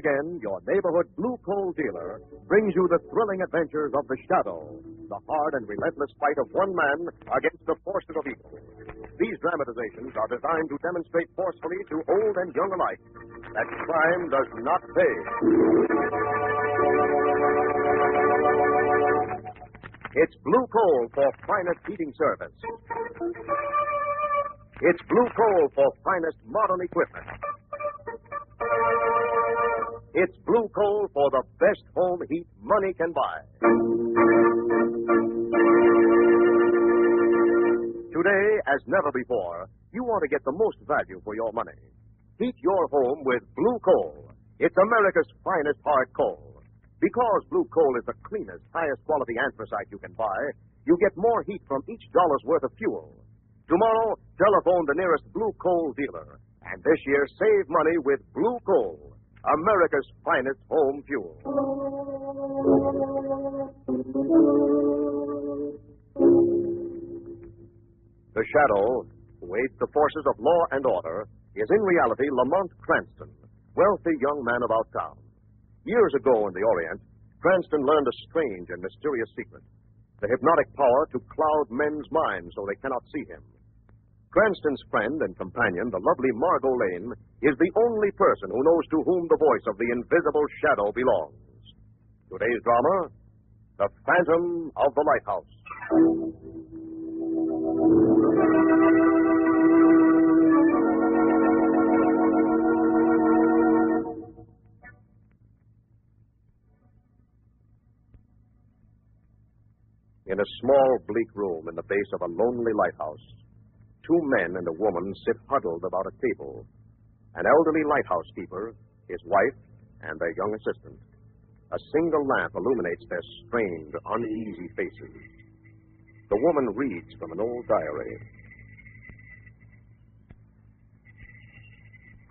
again, your neighborhood blue coal dealer brings you the thrilling adventures of the Shadow, the hard and relentless fight of one man against the forces of evil. These dramatizations are designed to demonstrate forcefully to old and young alike that crime does not pay. It's blue coal for finest heating service. It's blue coal for finest modern equipment. It's blue coal for the best home heat money can buy. Today, as never before, you want to get the most value for your money. Heat your home with blue coal. It's America's finest hard coal. Because blue coal is the cleanest, highest quality anthracite you can buy, you get more heat from each dollar's worth of fuel. Tomorrow, telephone the nearest blue coal dealer. And this year, save money with blue coal. America's finest home fuel. The shadow, who aids the forces of law and order, is in reality Lamont Cranston, wealthy young man about town. Years ago in the Orient, Cranston learned a strange and mysterious secret the hypnotic power to cloud men's minds so they cannot see him. Cranston's friend and companion, the lovely Margot Lane, is the only person who knows to whom the voice of the invisible shadow belongs. Today's drama The Phantom of the Lighthouse. In a small, bleak room in the base of a lonely lighthouse, two men and a woman sit huddled about a table. An elderly lighthouse keeper, his wife, and their young assistant. A single lamp illuminates their strained, uneasy faces. The woman reads from an old diary.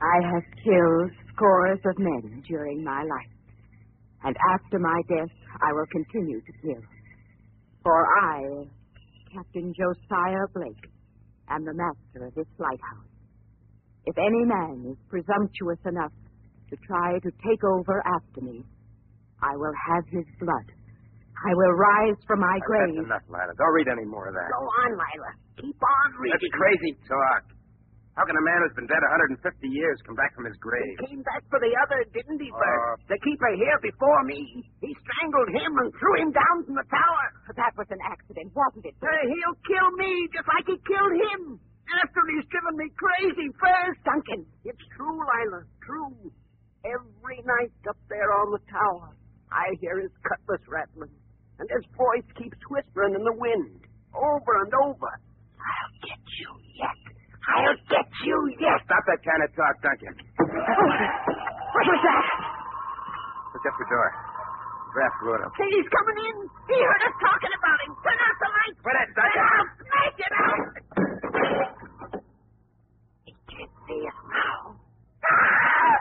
I have killed scores of men during my life, and after my death I will continue to kill. For I, Captain Josiah Blake, am the master of this lighthouse. If any man is presumptuous enough to try to take over after me, I will have his blood. I will rise from my grave. That's enough, Lila. Don't read any more of that. Go on, Lila. Keep on reading. That's crazy talk. How can a man who's been dead 150 years come back from his grave? He came back for the other, didn't he, Bert? Oh. The keeper here before me. He strangled him and threw him down from the tower. That was an accident, wasn't it? Uh, he'll kill me just like he killed him. After he's driven me crazy first. Duncan. It's true, Lila. True. Every night up there on the tower, I hear his cutlass rattling, and his voice keeps whispering in the wind, over and over. I'll get you yet. I'll get you yet. Stop that kind of talk, Duncan. Oh, what was that? Look at the door. Draft blew it up. He's coming in. He heard us talking about him. Turn out the light. Quit it, Duncan. out. Smash it out. He can't see us now.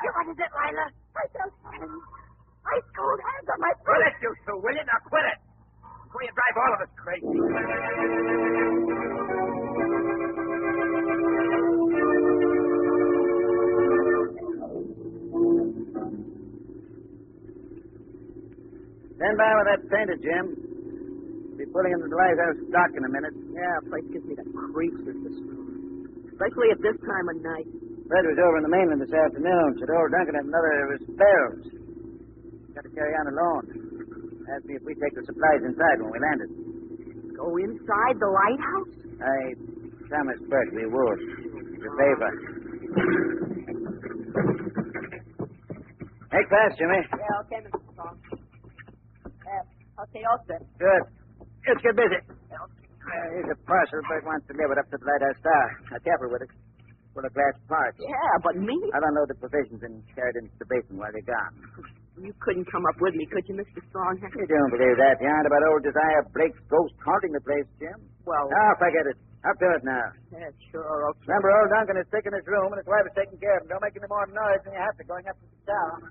What is it, Lila? I don't hands. Ice cold hands on my Quit throat. it, you two, will you? Now quit it. Before you drive all of us crazy. Stand by with that painter, Jim. Be putting to the lighthouse dock in a minute. Yeah, place gives me the creeps at this room. Especially at this time of night. Fred was over in the mainland this afternoon. Said old Duncan had another of his spells. Got to carry on alone. Asked me if we'd take the supplies inside when we landed. Go inside the lighthouse? I promised Bert we would. It's a favor. Make fast, Jimmy. Yeah, okay, Mr. All set. Good. Let's get busy. Uh, here's a parcel Bert wants to live delivered up to the lighthouse star. Now, careful with it. Full of glass parts. Yeah, but me? I'll unload the provisions and carry it into the basin while they're gone. You couldn't come up with me, could you, Mr. Strong? You don't believe that yarn about old Josiah Blake's ghost haunting the place, Jim? Well, Oh, forget it. Up to it now. yeah, sure, okay. Remember, old Duncan is sick in his room, and his wife is taking care of him. Don't make any more noise than you have to going up to the tower.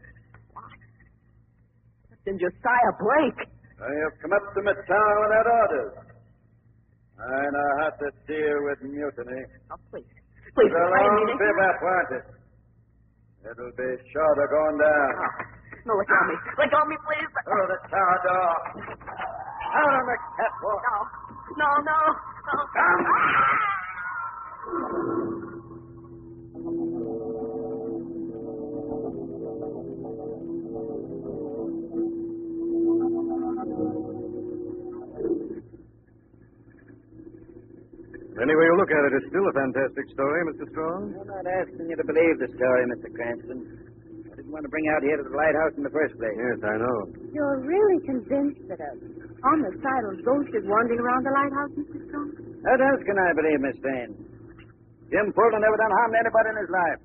Captain Josiah Blake. I have come up to my town without orders. I know how to deal with mutiny. Oh, please. Please, It's a long mean it. bivouac, won't it? It'll be sure to going down. No, let go of me. Let go of me, please. Through the tower door. Out on the catwalk. No, no, no. no. Any way you look at it, it's still a fantastic story, Mr. Strong. I'm not asking you to believe the story, Mr. Cranston. I didn't want to bring you out here to the lighthouse in the first place. Yes, I know. You're really convinced that a homicidal ghost is wandering around the lighthouse, Mr. Strong? What else can I believe, Miss Lane? Jim Fulton never done harm to anybody in his life.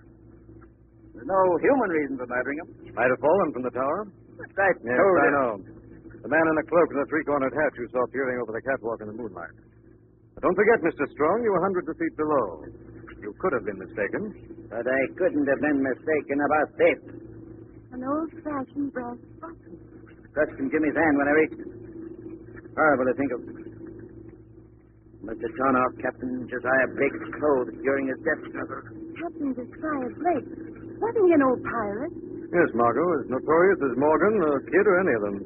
There's no human reason for murdering him. Might have fallen from the tower. That's right. Yes, told I you. know. The man in the cloak and the three-cornered hat you saw peering over the catwalk in the moonlight. But don't forget, Mr. Strong, you were hundreds of feet below. You could have been mistaken. But I couldn't have been mistaken about this. An old-fashioned brass button. Touched from Jimmy's hand when I reached it. Horrible to think of. Must have torn off Captain Josiah Blake's clothes during his death struggle. Captain Josiah Blake. Wasn't he an old pirate? Yes, Margot, as notorious as Morgan, or Kidd, or any of them.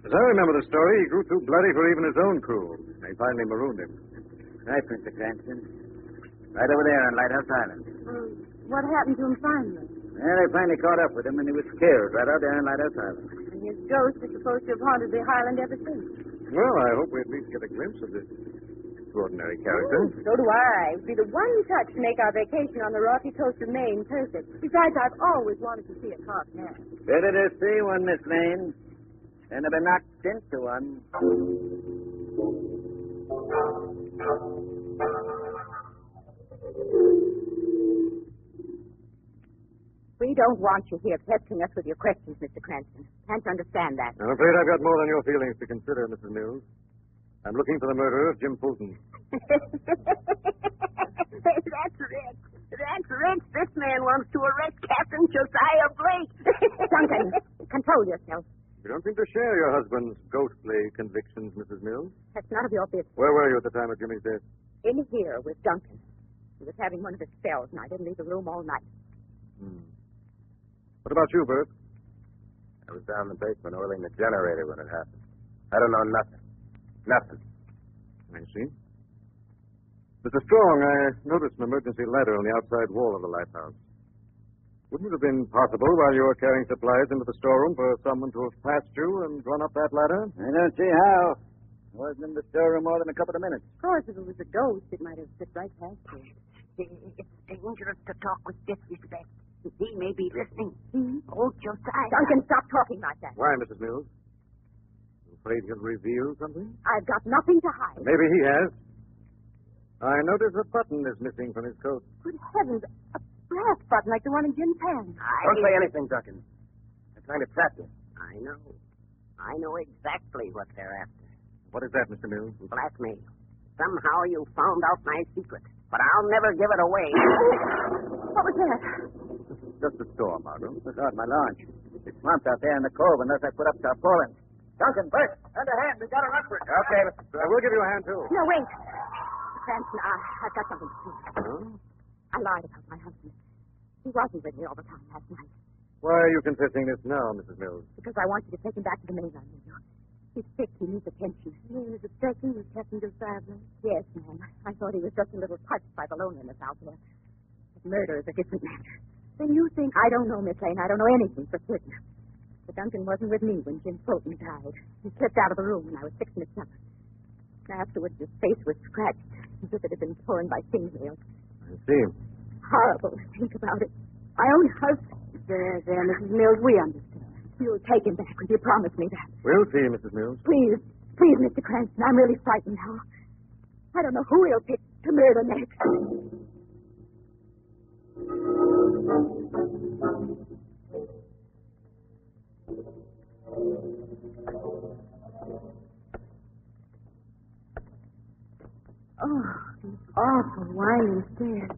As I remember the story, he grew too bloody for even his own crew. They finally marooned him. Right, Mr. Cranston. Right over there on Lighthouse Island. Well, what happened to him finally? Well, they finally caught up with him, and he was killed right out there on Lighthouse Island. And his ghost is supposed to have haunted the Highland ever since. Well, I hope we at least get a glimpse of this extraordinary character. So do I. It'd be the one touch to make our vacation on the rocky coast of Maine perfect. Besides, I've always wanted to see a carved man. Better to see one, Miss Lane, than to be knocked into one. We don't want you here pestering us with your questions, Mr. Cranston. Can't you understand that? I'm afraid I've got more than your feelings to consider, Mrs. Mills. I'm looking for the murderer of Jim Fulton. That's rich. That's rich. This man wants to arrest Captain Josiah Blake. Duncan, control yourself. You don't seem to share your husband's ghostly convictions, Mrs. Mills. That's none of your business. Where were you at the time of Jimmy's death? In here with Duncan. He was having one of his spells, and I didn't leave the room all night. Hmm. What about you, Bert? I was down in the basement oiling the generator when it happened. I don't know nothing. Nothing. I see. Mr. Strong, I noticed an emergency ladder on the outside wall of the lighthouse. Wouldn't it have been possible while you were carrying supplies into the storeroom for someone to have passed you and run up that ladder? I don't see how. I wasn't in the storeroom more than a couple of minutes. Of course, if it was a ghost, it might have slipped right past you. It's dangerous to talk with disrespect. He may be listening. Hmm? Old Josiah. Duncan, stop talking like that. Why, Mrs. Mills? You afraid he'll reveal something? I've got nothing to hide. Maybe he has. I notice a button is missing from his coat. Good heavens, a brass button like the one in Jim's hand. Don't say anything, Duncan. They're trying to trap you. I know. I know exactly what they're after. What is that, Mr. Mills? Blackmail. Somehow you found out my secret, but I'll never give it away. What was that? Just a storm, Margot. Oh, Look out, my launch. It's swamped out there in the cove unless I put up tarpaulin. Duncan, Bert, lend a hand. We got to run for it. Okay, Mr. I Strong. will give you a hand, too. No, wait. Cranston, I, uh, I've got something to say. Huh? I lied about my husband. He wasn't with me all the time last night Why are you confessing this now, Mrs. Mills? because I want you to take him back to the mainland with you. He's sick. He needs attention. Is it certain he's Captain Josiah Yes, ma'am. I thought he was just a little touched by the loneliness out there. But murder is a different matter. Then you think... I don't know, Miss Lane. I don't know anything for certain. But Duncan wasn't with me when Jim Fulton died. He slipped out of the room when I was fixing his supper. Afterwards, his face was scratched, as if it had been torn by fingernails. I see horrible to think about it. My own husband. There, there, Mrs. Mills, we understand. You'll take him back if you promise me that. We'll see, Mrs. Mills. Please, please, Mr. Cranston. I'm really frightened now. I don't know who he'll pick to murder next. Oh, these awful winding stairs.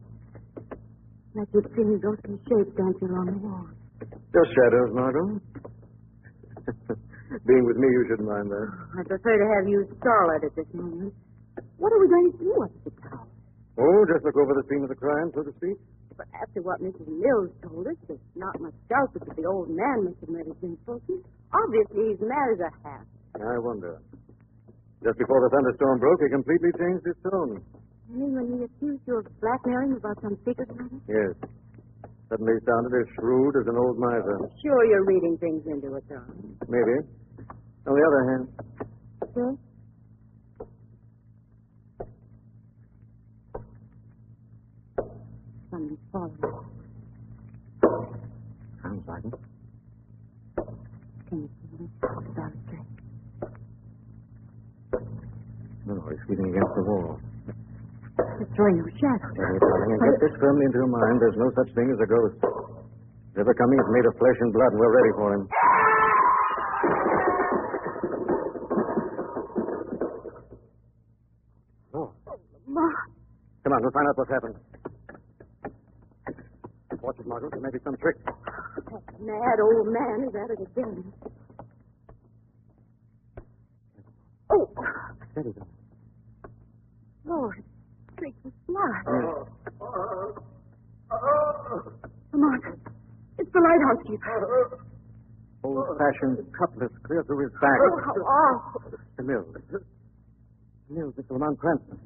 I keep seeing ghostly shapes dancing along the wall. Just shadows, Margot. Being with me, you shouldn't mind that. Oh, I prefer to have you stall at this moment. What are we going to do up at the tower? Oh, just look over the scene of the crime, so to speak. But after what Mrs. Mills told us, there's not much doubt that the old man must have murdered Jim Fulton. Obviously, he's mad as a hat. I wonder. Just before the thunderstorm broke, he completely changed his tone. You mean when he accused you of blackmailing about some secret matter? Yes. Suddenly he sounded as shrewd as an old miser. Sure, you're reading things into it, Tom. Maybe. On the other hand, Yes? Something's falling. sounds like it. Can you see? It's down the street. No, he's feeling against the wall. It's throwing no shadow. Darling, and get this firmly into your mind. There's no such thing as a ghost. Coming, it's made of flesh and blood, and we're ready for him. Oh. Ma, Come on, we'll find out what's happened. Watch it, Margaret. There may be some trick. that mad old man is at it again. Oh, Steady, darling. Lord, streaks of blood. Come on. It's the lighthouse keeper. Old-fashioned cutlass clear through his back. Oh, how awful. Mr. Mills. Mills, Mr. Lamont Cranston.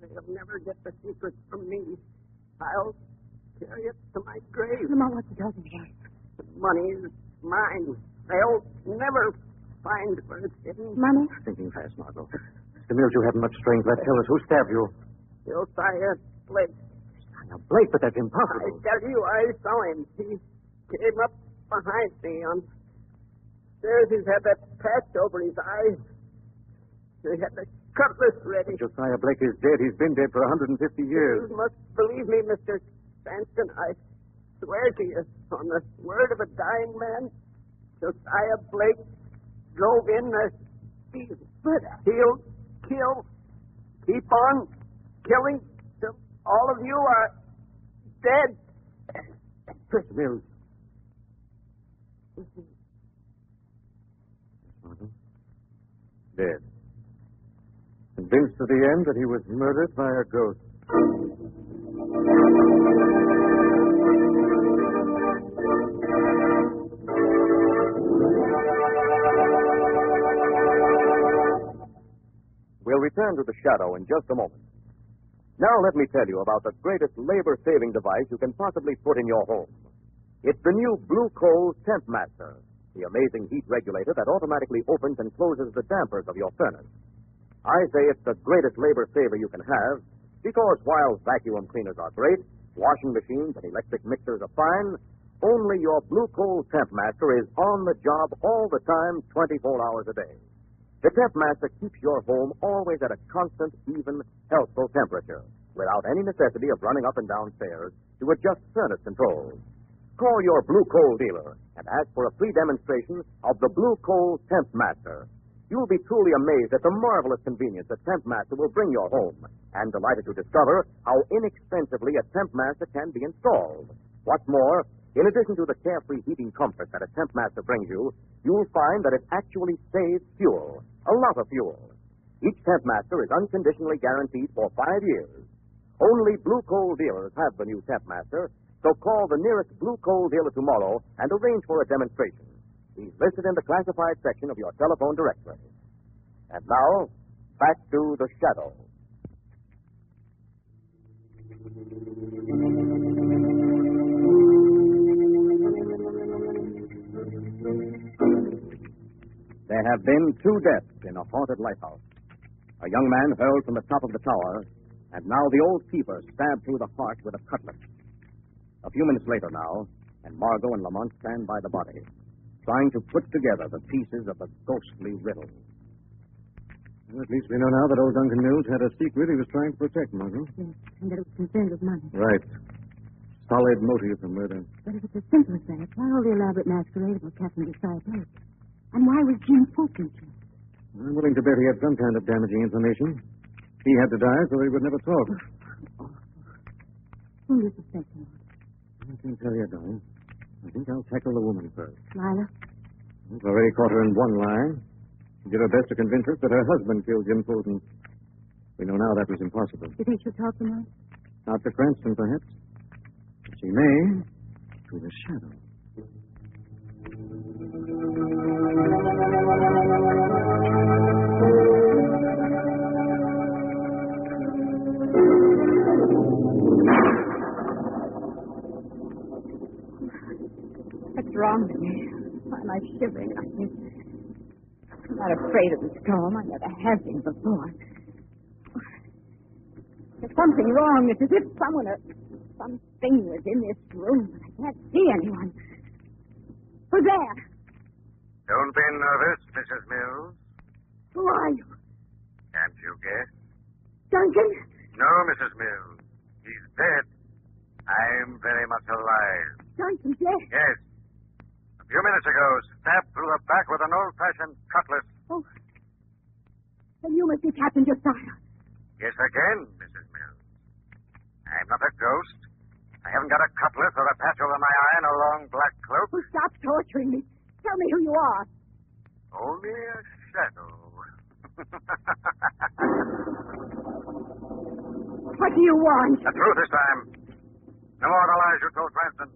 They'll never get the secret from me. I'll carry it to my grave. Lamont, what's he talking about? The money's mine. They'll never find where it's hidden. Money? Thinking fast, Margot. Mr. Mills, you haven't much strength left. Tell us who stabbed you. Josiah Blake. Now, Blake, but that's impossible. I tell you, I saw him. He came up behind me on stairs. He's had that patch over his eyes. He had the cutlass ready. Josiah Blake is dead. He's been dead for 150 years. You must believe me, Mr. Cranston. I swear to you, on the word of a dying man, Josiah Blake drove in the field. But uh, he'll kill. Keep on killing till all of you are dead. Mr. Mills. Dead. Convinced to the end that he was murdered by a ghost. We'll return to the shadow in just a moment. Now let me tell you about the greatest labor-saving device you can possibly put in your home. It's the new Blue Coal Temp Master, the amazing heat regulator that automatically opens and closes the dampers of your furnace. I say it's the greatest labor saver you can have because while vacuum cleaners are great, washing machines and electric mixers are fine, only your Blue Coal Temp Master is on the job all the time, 24 hours a day. The Temp Master keeps your home always at a constant, even, healthful temperature without any necessity of running up and down stairs to adjust furnace controls. Call your Blue Coal dealer and ask for a free demonstration of the Blue Coal Temp Master. You'll be truly amazed at the marvelous convenience a Temp Master will bring your home and delighted to discover how inexpensively a Temp Master can be installed. What's more, in addition to the carefree heating comfort that a Temp Master brings you, you'll find that it actually saves fuel, a lot of fuel. Each Temp Master is unconditionally guaranteed for five years. Only Blue Coal dealers have the new Temp Master, so call the nearest Blue Coal dealer tomorrow and arrange for a demonstration. He's listed in the classified section of your telephone directory. And now, back to the shadow. There have been two deaths in a haunted lighthouse. A young man hurled from the top of the tower, and now the old keeper stabbed through the heart with a cutlass. A few minutes later now, and Margot and Lamont stand by the body, trying to put together the pieces of the ghostly riddle. Well, at least we know now that old Duncan Mills had a secret he was trying to protect, Margot. Yes, and that it was concerned with money. Right. Solid motive for murder. But if it's as simple as that, why all the elaborate masquerade about Captain Josiah Blake? And why was Jim Fulton killed? I'm willing to bet he had some kind of damaging information. He had to die so he would never talk. Whom do you suspect, Lamont? I can't tell you, darling. I think I'll tackle the woman first. Lila? We've already caught her in one lie. She did her best to convince us that her husband killed Jim Fulton. We know now that was impossible. You think she'll talk, Lamont? Not to Cranston, perhaps. But she may through the shadow. Why am I shivering like this? I'm not afraid of the storm. I never have been before. There's something wrong. It's as if someone or something was in this room, I can't see anyone. Who's there? Don't be nervous, Mrs. Mills. Who are you? Can't you guess? Duncan? No, Mrs. Mills. He's dead. I'm very much alive. Duncan dead? Yes. A few minutes ago, stabbed through the back with an old-fashioned cutlass. Oh. Then you must be Captain Josiah. Yes, again, Mrs. Mills. I'm not a ghost. I haven't got a cutlass or a patch over my eye and a long black cloak. Oh, stop torturing me. Tell me who you are. Only a shadow. What do you want? the truth this time. No more lies you told Cranston.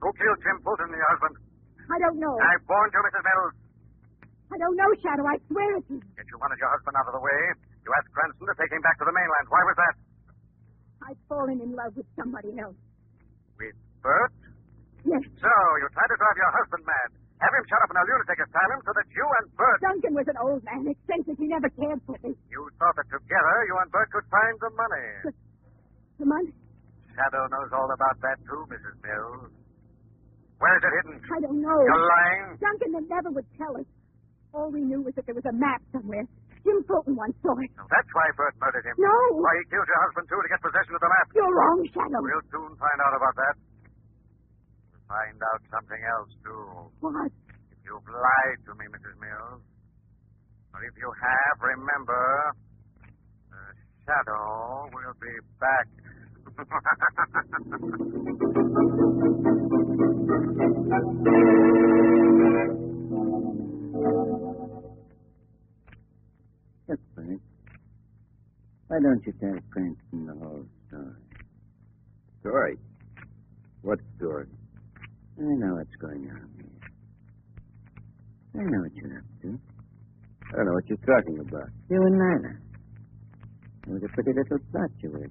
Who killed Jim Fulton, your husband? I don't know. I've warned you, Mrs. Mills. I don't know, Shadow. I swear it. Yet you wanted your husband out of the way. You asked Cranston to take him back to the mainland. Why was that? I've fallen in love with somebody else. With Bert? Yes. So, you tried to drive your husband mad. Have him shut up in a lunatic asylum so that you and Bert. Duncan was an old man, eccentric. He never cared for me. You thought that together you and Bert could find the money. The money? Shadow knows all about that, too, Mrs. Mills. Where is it hidden? I don't know. You're lying. Duncan never would tell us. All we knew was that there was a map somewhere. Jim Fulton once saw it. So that's why Bert murdered him. No. Why he killed your husband, too, to get possession of the map. You're wrong, Shadow. We'll soon find out about that. We'll find out something else, too. What? If you've lied to me, Mrs. Mills, or if you have, remember, the shadow will be back.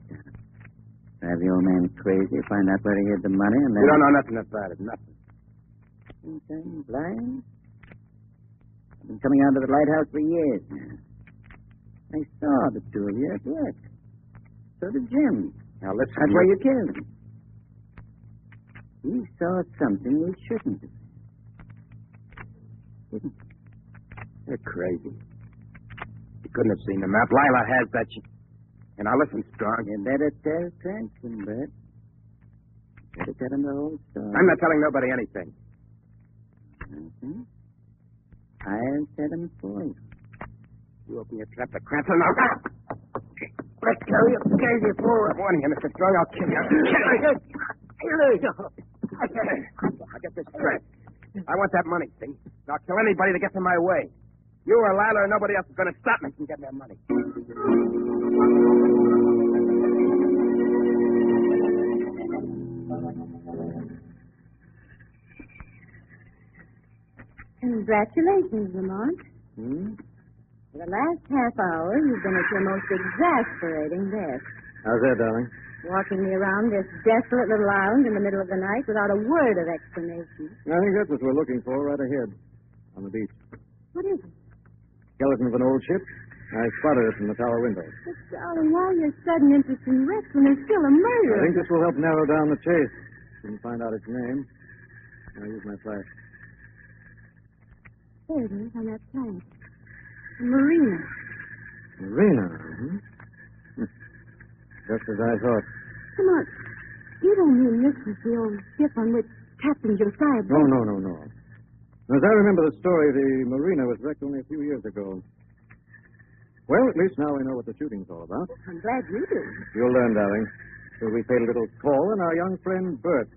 you. Drive the old man crazy, find out where he hid the money, and then... You don't know nothing about it, nothing. Think I'm blind? I've been coming out to the lighthouse for years now. I saw the two of you at work. So did Jim. Now, listen. That's why you killed him. He saw something we shouldn't have. Didn't he? You're crazy. You couldn't have seen the map. Lila has that. She... And now listen, Strong. You better tell Cranston, Bert. Better tell him the whole story. I'm not telling nobody anything. Mhm. I'll tell him for you. You open your trap to Cranston. Now. Let go, you crazy fool. I'm warning you, Mr. Strong. I'll kill you. I get this straight. I want that money, see? I'll kill anybody that gets in my way. You or Lila or nobody else is going to stop me from getting that money. Congratulations, Lamont. Hmm? For the last half hour, you've been at your most exasperating best. How's that, darling? Walking me around this desolate little island in the middle of the night without a word of explanation. I think that's what we're looking for right ahead on the beach. What is it? Skeleton of an old ship. I spotted it from the tower window. But, darling, why your sudden interest in wrecks when there's still a murder? I think this will help narrow down the chase. Didn't find out its name. I'll use my flash. There it is on that planet. The marina. Marina, hmm? Just as I thought. Come on. You don't mean this was the old ship on which Captain Josiah... No, no, no, no. As I remember the story, the Marina was wrecked only a few years ago. Well, at least now we know what the shooting's all about. I'm glad you do. You'll learn, darling. till we paid a little call on our young friend Bert.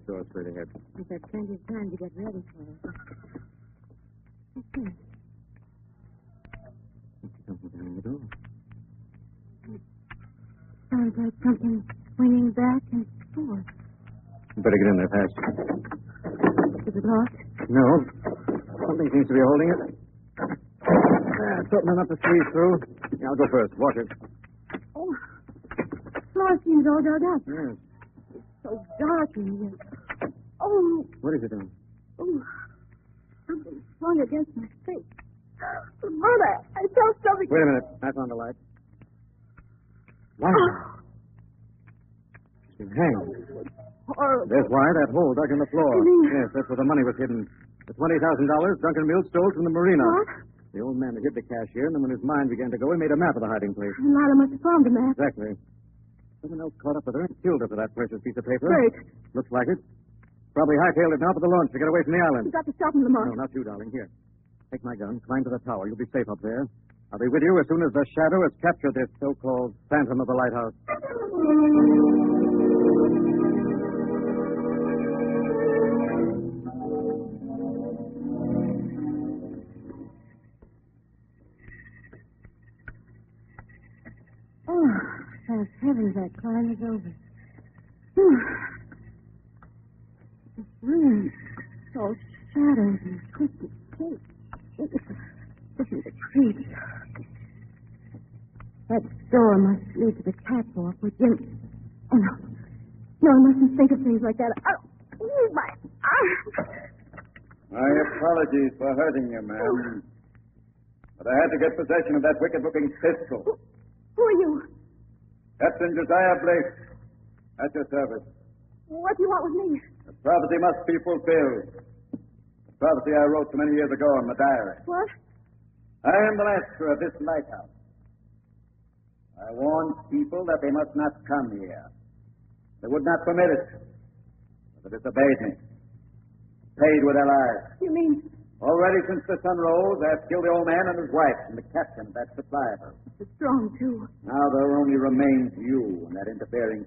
First door straight ahead. We've had plenty of time to get ready for it. What's this? Something behind the door. Sounds like something swinging back and forth. Better get in there fast. Is it locked? No. Something seems to be holding it. Ah, it's opening up the squeeze through. Yeah, I'll go first. Watch it. Oh, floor seems all dug up. Yes. So dark in here. Oh, What is it doing? oh, something swung against my face. Mother, I felt something. Wait a minute. I found the light. Wow. Oh. She's been hanged. Horrible. There's why that hole dug in the floor. Yes, that's where the money was hidden. The $20,000 Duncan Mills stole from the marina. What? The old man hid the cash here, and then when his mind began to go, he made a map of the hiding place. Lila must have found the map. Exactly. Someone else caught up with her and killed her for that precious piece of paper. Bert, Looks like it. Probably hightailed it now for the launch to get away from the island. you've got to stop him, Lamont. No, not you, darling. Here. Take my gun. Climb to the tower. You'll be safe up there. I'll be with you as soon as the shadow has captured this so-called phantom of the lighthouse. Oh, thank heavens that climb is over. This room, all shadows and twisted shapes. Listen to the creaks. That door must lead to the catwalk where Jim... Oh, no. No, I mustn't think of things like that. Oh, ooh, my arm. My apologies for hurting you, ma'am. But I had to get possession of that wicked-looking pistol. Who are you? Captain Josiah Blake, at your service. What do you want with me? The prophecy must be fulfilled. The prophecy I wrote so many years ago in my diary. What? I am the master of this lighthouse. I warned people that they must not come here. They would not permit it. But they disobeyed me. Paid with their lives. You mean Already since the sun rose, I have killed the old man and his wife and the captain of that supply boat. the strong, too? Now there only remains you and that interfering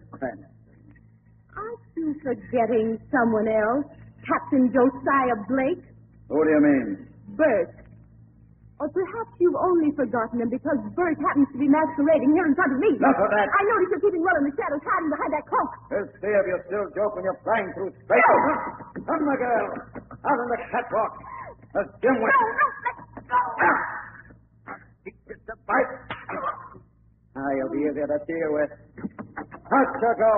Cranston. Aren't you forgetting someone else? Captain Josiah Blake? Who do you mean? Bert. Or perhaps you've only forgotten him because Bert happens to be masquerading here in front of me. Enough of that. I noticed you're keeping well in the shadows, hiding behind that cloak. Let's see if you still joke when you're flying through space. Come, my girl. Out on the catwalk. Jim went. No, no, let's go. Keep it to bite. Ah, you'll be easier to deal with. Out you go.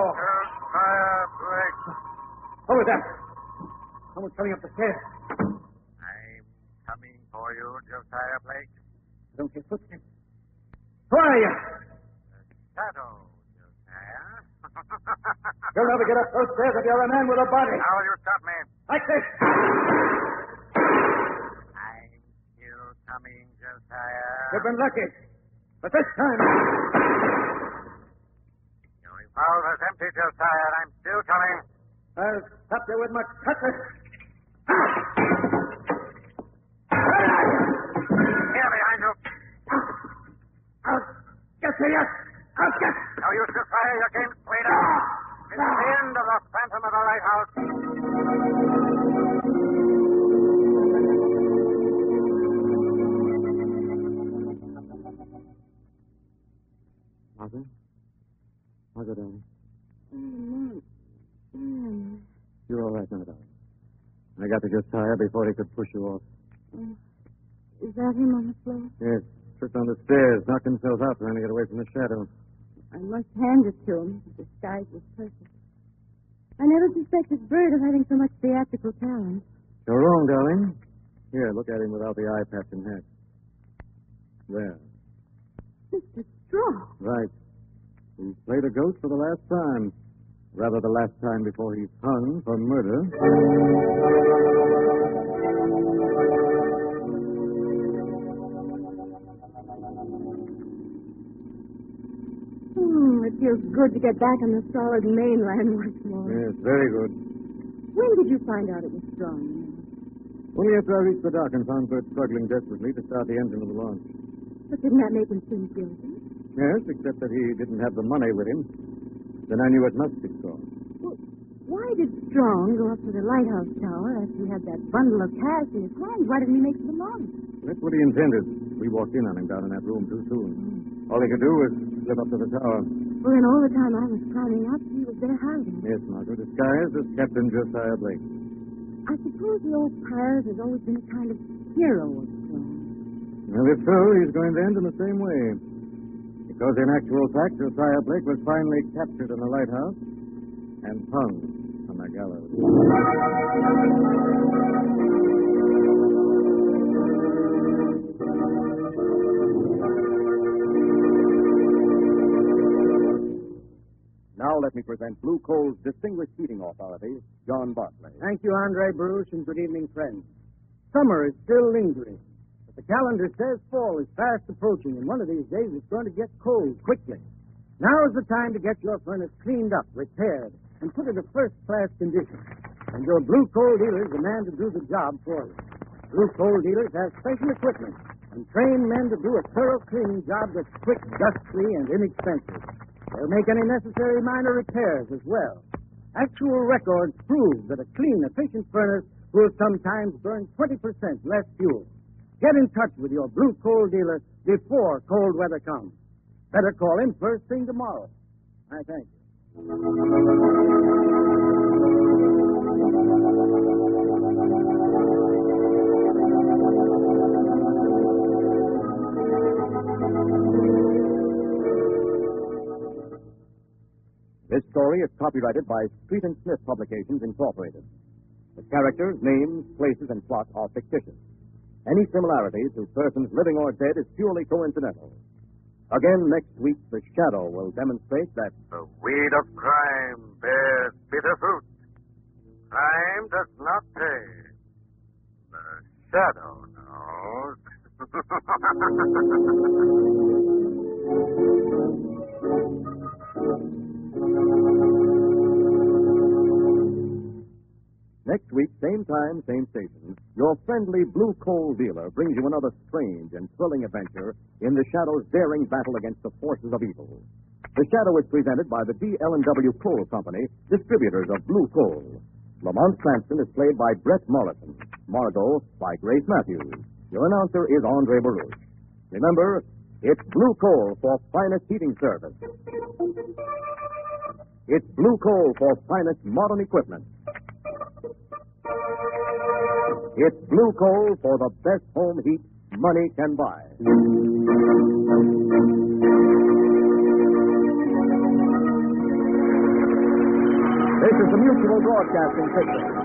Blake. Who is that? Someone's coming up the stairs. I'm coming for you, Josiah Blake. Don't hear footsteps. Who are you? Shadow, Josiah. You'll never get up those stairs if you're a man with a body. How will you stop me? Like this. I'm still coming, Josiah. You've been lucky. But this time. Your revolver's empty, Josiah. I'm still coming. I'll stop you with my cutlass. Here behind you. I'll get to you. I'll get. No use, Josiah. Your game's played out. It's the end of the Phantom of the Lighthouse. Margaret, darling. Mm, mm, You're all right now, darling. I got to Josiah before he could push you off. Is that him on the floor? Yes, tripped on the stairs, knocked himself out trying to get away from the shadow. I must hand it to him. His disguise was perfect. I never suspected Bert of having so much theatrical talent. You're wrong, darling. Here, look at him without the eye patch and hat. There. Mr. Strong. Right. He's played a ghost for the last time. Rather, the last time before he's hung for murder. Hmm, it feels good to get back on the solid mainland once more. Yes, very good. When did you find out it was strong? Only after I reached the dock and found Bert struggling desperately to start the engine of the launch. But didn't that make him seem guilty? Yes, except that he didn't have the money with him. Then I knew it must be strong. Well, why did Strong go up to the lighthouse tower after he had that bundle of cash in his hand? Why didn't he make it along? That's what he intended. We walked in on him down in that room too soon. All he could do was slip up to the tower. Well, then all the time I was climbing up, he was there hiding. Yes, Margaret, disguised as Captain Josiah Blake. I suppose the old pirate has always been a kind of hero of Strong. Well, if so, he's going to end in the same way. Because in actual fact, Josiah Blake was finally captured in the lighthouse and hung on the gallows. Now let me present Blue Coal's distinguished heating authority, John Bartley. Thank you, Andre Baruch, and good evening, friends. Summer is still lingering, but the calendar says fall is fast approaching, and one of these days it's going to get cold quickly. Now is the time to get your furnace cleaned up, repaired, and put in a first-class condition. And your blue coal dealer is the man to do the job for you. Blue coal dealers have special equipment and trained men to do a thorough cleaning job that's quick, dust-free, and inexpensive. They'll make any necessary minor repairs as well. Actual records prove that a clean, efficient furnace will sometimes burn 20% less fuel. Get in touch with your blue coal dealer before cold weather comes. Better call him first thing tomorrow. I thank you. This story is copyrighted by Street and Smith Publications, Incorporated. The characters, names, places, and plot are fictitious. Any similarity to persons living or dead is purely coincidental. Again, next week, The Shadow will demonstrate that The weed of crime bears bitter fruit. Crime does not pay. The shadow knows. next week, same time, same station, your friendly blue coal dealer brings you another strange and thrilling adventure in The Shadow's daring battle against the forces of evil. The Shadow is presented by the D.L.N.W. Coal Company, distributors of blue coal. Lamont Cranston is played by Bret Morrison. Margot by Grace Matthews. Your announcer is Andre Baruch. Remember, it's blue coal for finest heating service. It's blue coal for finest modern equipment. It's blue coal for the best home heat money can buy. This is the Mutual Broadcasting System.